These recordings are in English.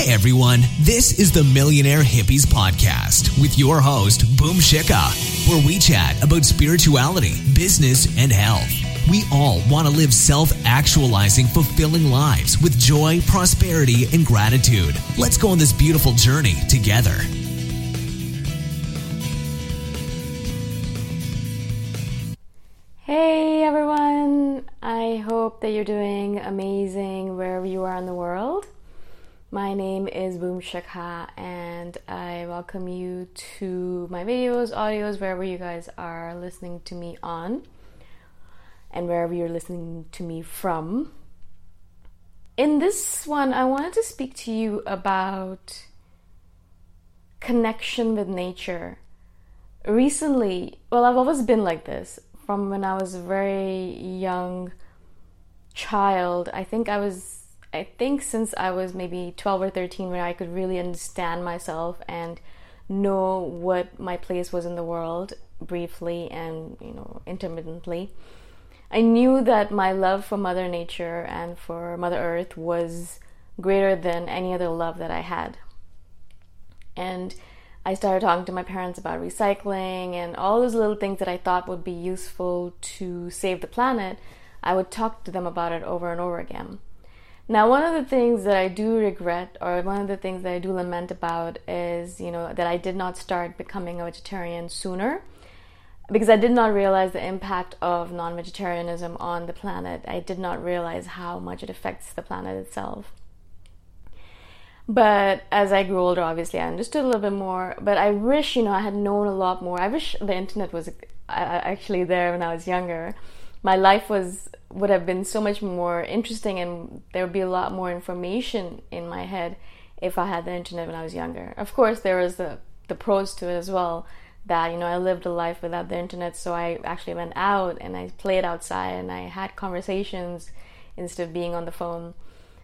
Hey everyone, this is the Millionaire Hippies Podcast with your host, Boom Shikha, where we chat about spirituality, business, and health. We all want to live self actualizing, fulfilling lives with joy, prosperity, and gratitude. Let's go on this beautiful journey together. Hey everyone! I hope that you're doing amazing wherever you are in the world. My name is Boom Shikha, and I welcome you to my videos, audios, wherever you guys are listening to me on, and wherever you're listening to me from. In this one, I wanted to speak to you about connection with nature. Recently, well, I've always been like this from when I was a very young child. I think I was I think since I was maybe 12 or 13 where I could really understand myself and know what my place was in the world briefly and you know intermittently I knew that my love for mother nature and for mother earth was greater than any other love that I had. And I started talking to my parents about recycling and all those little things that I thought would be useful to save the planet I would talk to them about it over and over again now, one of the things that I do regret, or one of the things that I do lament about, is you know that I did not start becoming a vegetarian sooner, because I did not realize the impact of non-vegetarianism on the planet. I did not realize how much it affects the planet itself. But as I grew older, obviously, I understood a little bit more. But I wish, you know, I had known a lot more. I wish the internet was uh, actually there when I was younger. My life was would have been so much more interesting, and there would be a lot more information in my head if I had the internet when I was younger. Of course, there was the the pros to it as well. That you know, I lived a life without the internet, so I actually went out and I played outside and I had conversations instead of being on the phone.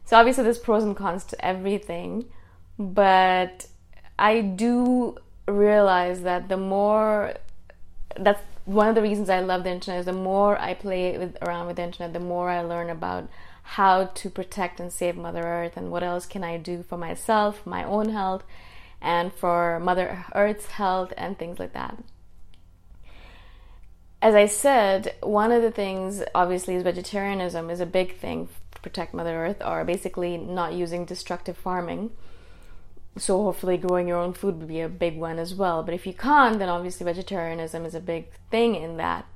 So obviously, there's pros and cons to everything, but I do realize that the more that's one of the reasons I love the internet is the more I play with, around with the internet, the more I learn about how to protect and save Mother Earth and what else can I do for myself, my own health, and for Mother Earth's health and things like that. As I said, one of the things obviously is vegetarianism is a big thing to protect Mother Earth or basically not using destructive farming. So hopefully growing your own food would be a big one as well. But if you can't, then obviously vegetarianism is a big thing in that.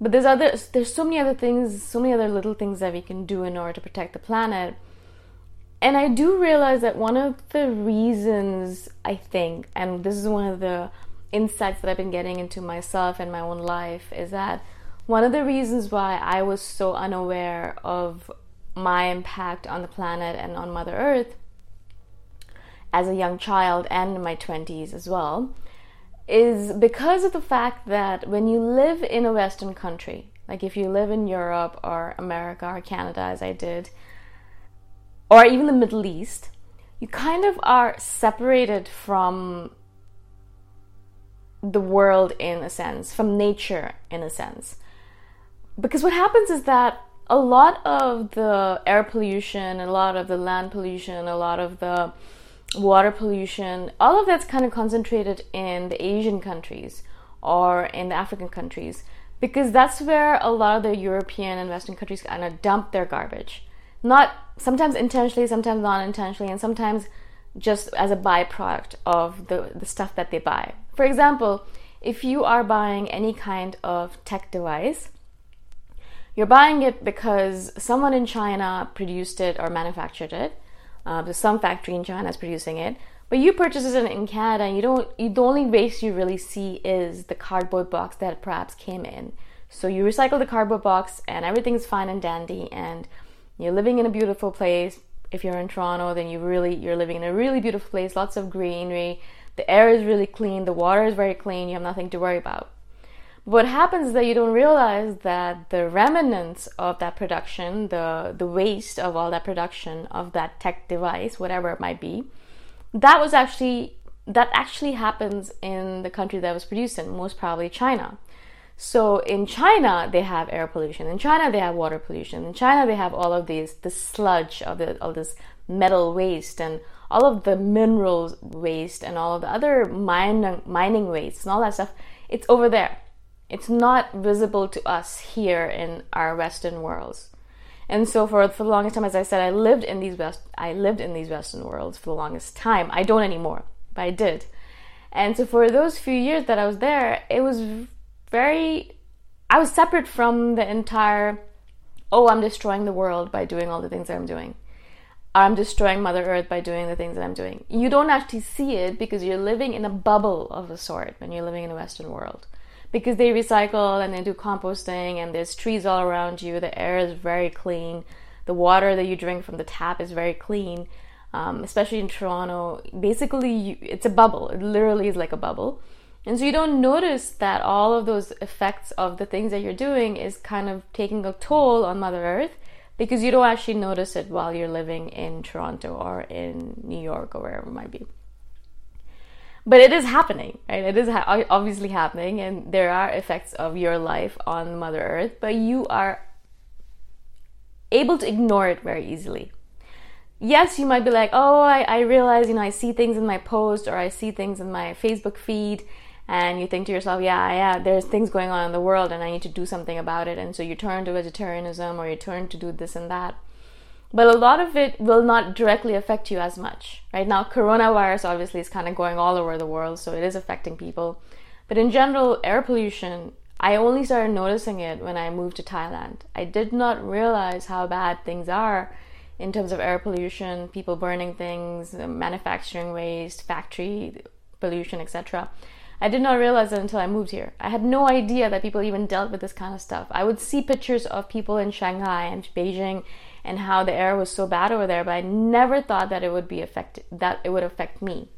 But there's other there's so many other things, so many other little things that we can do in order to protect the planet. And I do realize that one of the reasons I think, and this is one of the insights that I've been getting into myself and my own life, is that one of the reasons why I was so unaware of my impact on the planet and on Mother Earth as a young child and in my 20s as well is because of the fact that when you live in a Western country, like if you live in Europe or America or Canada, as I did, or even the Middle East, you kind of are separated from the world in a sense, from nature in a sense. Because what happens is that a lot of the air pollution, a lot of the land pollution, a lot of the water pollution, all of that's kind of concentrated in the Asian countries or in the African countries because that's where a lot of the European and Western countries kind of dump their garbage. Not sometimes intentionally, sometimes non intentionally, and sometimes just as a byproduct of the, the stuff that they buy. For example, if you are buying any kind of tech device, you're buying it because someone in China produced it or manufactured it. Uh, some factory in China is producing it, but you purchase it in Canada. And you don't. You, the only waste you really see is the cardboard box that perhaps came in. So you recycle the cardboard box, and everything's fine and dandy, and you're living in a beautiful place. If you're in Toronto, then you really you're living in a really beautiful place. Lots of greenery. The air is really clean. The water is very clean. You have nothing to worry about. What happens is that you don't realize that the remnants of that production, the, the waste of all that production of that tech device, whatever it might be, that was actually that actually happens in the country that was produced in, most probably China. So in China they have air pollution. In China they have water pollution. In China they have all of these the sludge of the of this metal waste and all of the minerals waste and all of the other mine, mining waste and all that stuff. It's over there. It's not visible to us here in our Western worlds. And so for, for the longest time, as I said, I lived in these West I lived in these Western worlds for the longest time. I don't anymore, but I did. And so for those few years that I was there, it was very I was separate from the entire oh, I'm destroying the world by doing all the things that I'm doing. I'm destroying Mother Earth by doing the things that I'm doing. You don't actually see it because you're living in a bubble of a sort when you're living in a Western world because they recycle and they do composting and there's trees all around you. The air is very clean. The water that you drink from the tap is very clean, um, especially in Toronto. Basically, you, it's a bubble. It literally is like a bubble. And so you don't notice that all of those effects of the things that you're doing is kind of taking a toll on Mother Earth because you don't actually notice it while you're living in Toronto or in New York or wherever it might be but it is happening right? It is ha- obviously happening and there are effects of your life on mother earth but you are able to ignore it very easily. Yes you might be like oh I, I realize you know i see things in my post or i see things in my facebook feed and you think to yourself yeah yeah there's things going on in the world and i need to do something about it and so you turn to vegetarianism or you turn to do this and that but a lot of it will not directly affect you as much. Right now, coronavirus obviously is kind of going all over the world, so it is affecting people. But in general, air pollution, I only started noticing it when I moved to Thailand. I did not realize how bad things are in terms of air pollution, people burning things, manufacturing waste, factory pollution, etc. I did not realize it until I moved here. I had no idea that people even dealt with this kind of stuff. I would see pictures of people in Shanghai and Beijing and how the air was so bad over there, but I never thought that it would be affected that it would affect me.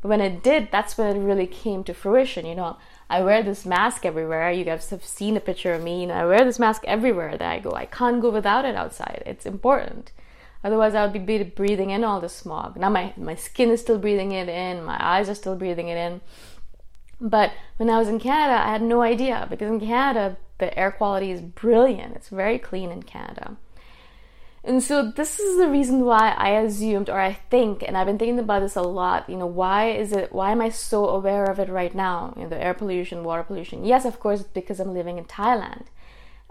But when it did, that's when it really came to fruition. You know, I wear this mask everywhere. You guys have seen a picture of me, and I wear this mask everywhere that I go. I can't go without it outside. It's important. Otherwise, I would be breathing in all the smog. Now, my, my skin is still breathing it in, my eyes are still breathing it in. But when I was in Canada, I had no idea because in Canada, the air quality is brilliant. It's very clean in Canada. And so this is the reason why I assumed or I think and I've been thinking about this a lot, you know, why is it why am I so aware of it right now? You know, the air pollution, water pollution. Yes, of course, because I'm living in Thailand.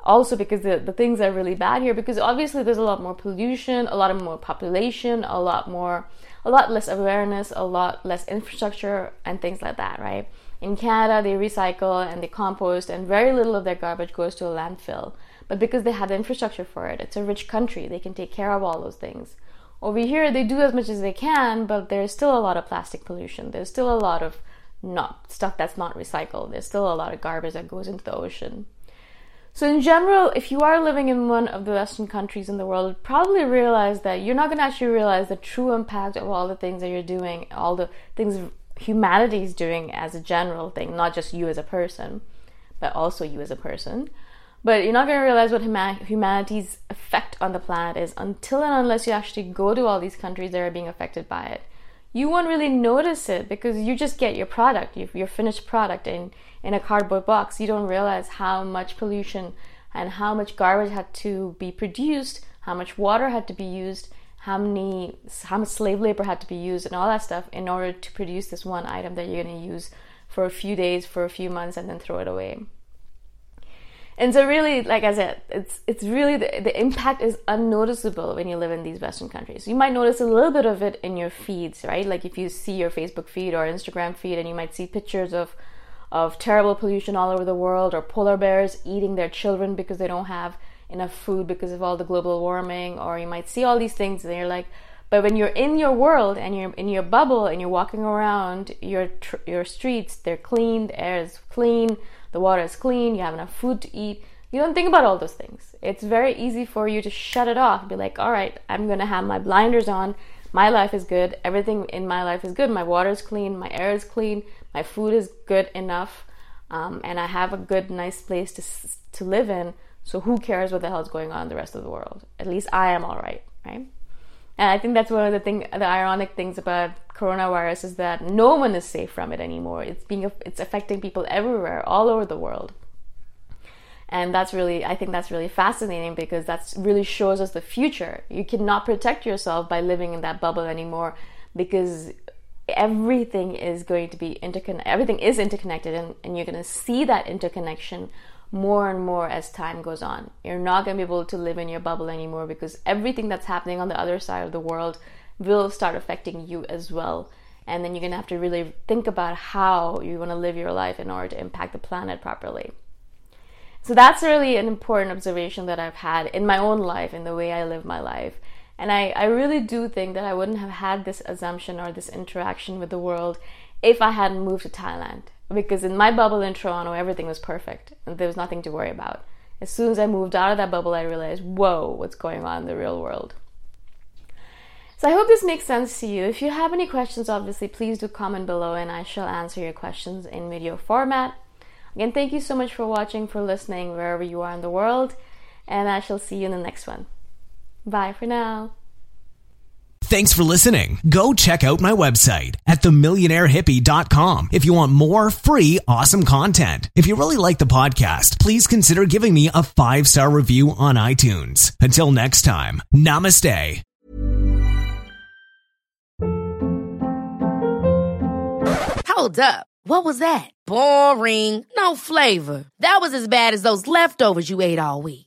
Also because the, the things are really bad here because obviously there's a lot more pollution, a lot of more population, a lot more a lot less awareness, a lot less infrastructure and things like that, right? In Canada, they recycle and they compost and very little of their garbage goes to a landfill but because they have the infrastructure for it, it's a rich country, they can take care of all those things. Over here, they do as much as they can, but there's still a lot of plastic pollution. There's still a lot of not stuff that's not recycled. There's still a lot of garbage that goes into the ocean. So, in general, if you are living in one of the Western countries in the world, probably realize that you're not going to actually realize the true impact of all the things that you're doing, all the things humanity is doing as a general thing, not just you as a person, but also you as a person. But you're not going to realize what humanity's effect on the planet is until and unless you actually go to all these countries that are being affected by it. You won't really notice it because you just get your product, your finished product in, in a cardboard box. You don't realize how much pollution and how much garbage had to be produced, how much water had to be used, how many how much slave labor had to be used and all that stuff in order to produce this one item that you're going to use for a few days, for a few months and then throw it away. And so really, like I said, it's it's really the, the impact is unnoticeable when you live in these Western countries. You might notice a little bit of it in your feeds, right? Like if you see your Facebook feed or Instagram feed, and you might see pictures of of terrible pollution all over the world, or polar bears eating their children because they don't have enough food because of all the global warming, or you might see all these things, and you're like, but when you're in your world and you're in your bubble and you're walking around your tr- your streets, they're clean, the air is clean the water is clean, you have enough food to eat. You don't think about all those things. It's very easy for you to shut it off, be like, all right, I'm going to have my blinders on. My life is good. Everything in my life is good. My water is clean. My air is clean. My food is good enough. Um, and I have a good, nice place to, to live in. So who cares what the hell is going on in the rest of the world? At least I am all right, right? And I think that's one of the thing, the ironic things about coronavirus is that no one is safe from it anymore. It's being, it's affecting people everywhere, all over the world. And that's really, I think that's really fascinating because that really shows us the future. You cannot protect yourself by living in that bubble anymore because everything is going to be interconnected. Everything is interconnected, and, and you're going to see that interconnection more and more as time goes on. You're not going to be able to live in your bubble anymore because everything that's happening on the other side of the world will start affecting you as well. And then you're going to have to really think about how you want to live your life in order to impact the planet properly. So that's really an important observation that I've had in my own life, in the way I live my life. And I, I really do think that I wouldn't have had this assumption or this interaction with the world if I hadn't moved to Thailand because in my bubble in Toronto, everything was perfect and there was nothing to worry about. As soon as I moved out of that bubble, I realized, whoa, what's going on in the real world. So I hope this makes sense to you. If you have any questions, obviously, please do comment below and I shall answer your questions in video format. Again, thank you so much for watching, for listening, wherever you are in the world, and I shall see you in the next one. Bye for now. Thanks for listening. Go check out my website at themillionairehippie.com if you want more free, awesome content. If you really like the podcast, please consider giving me a five star review on iTunes. Until next time, namaste. Hold up. What was that? Boring. No flavor. That was as bad as those leftovers you ate all week.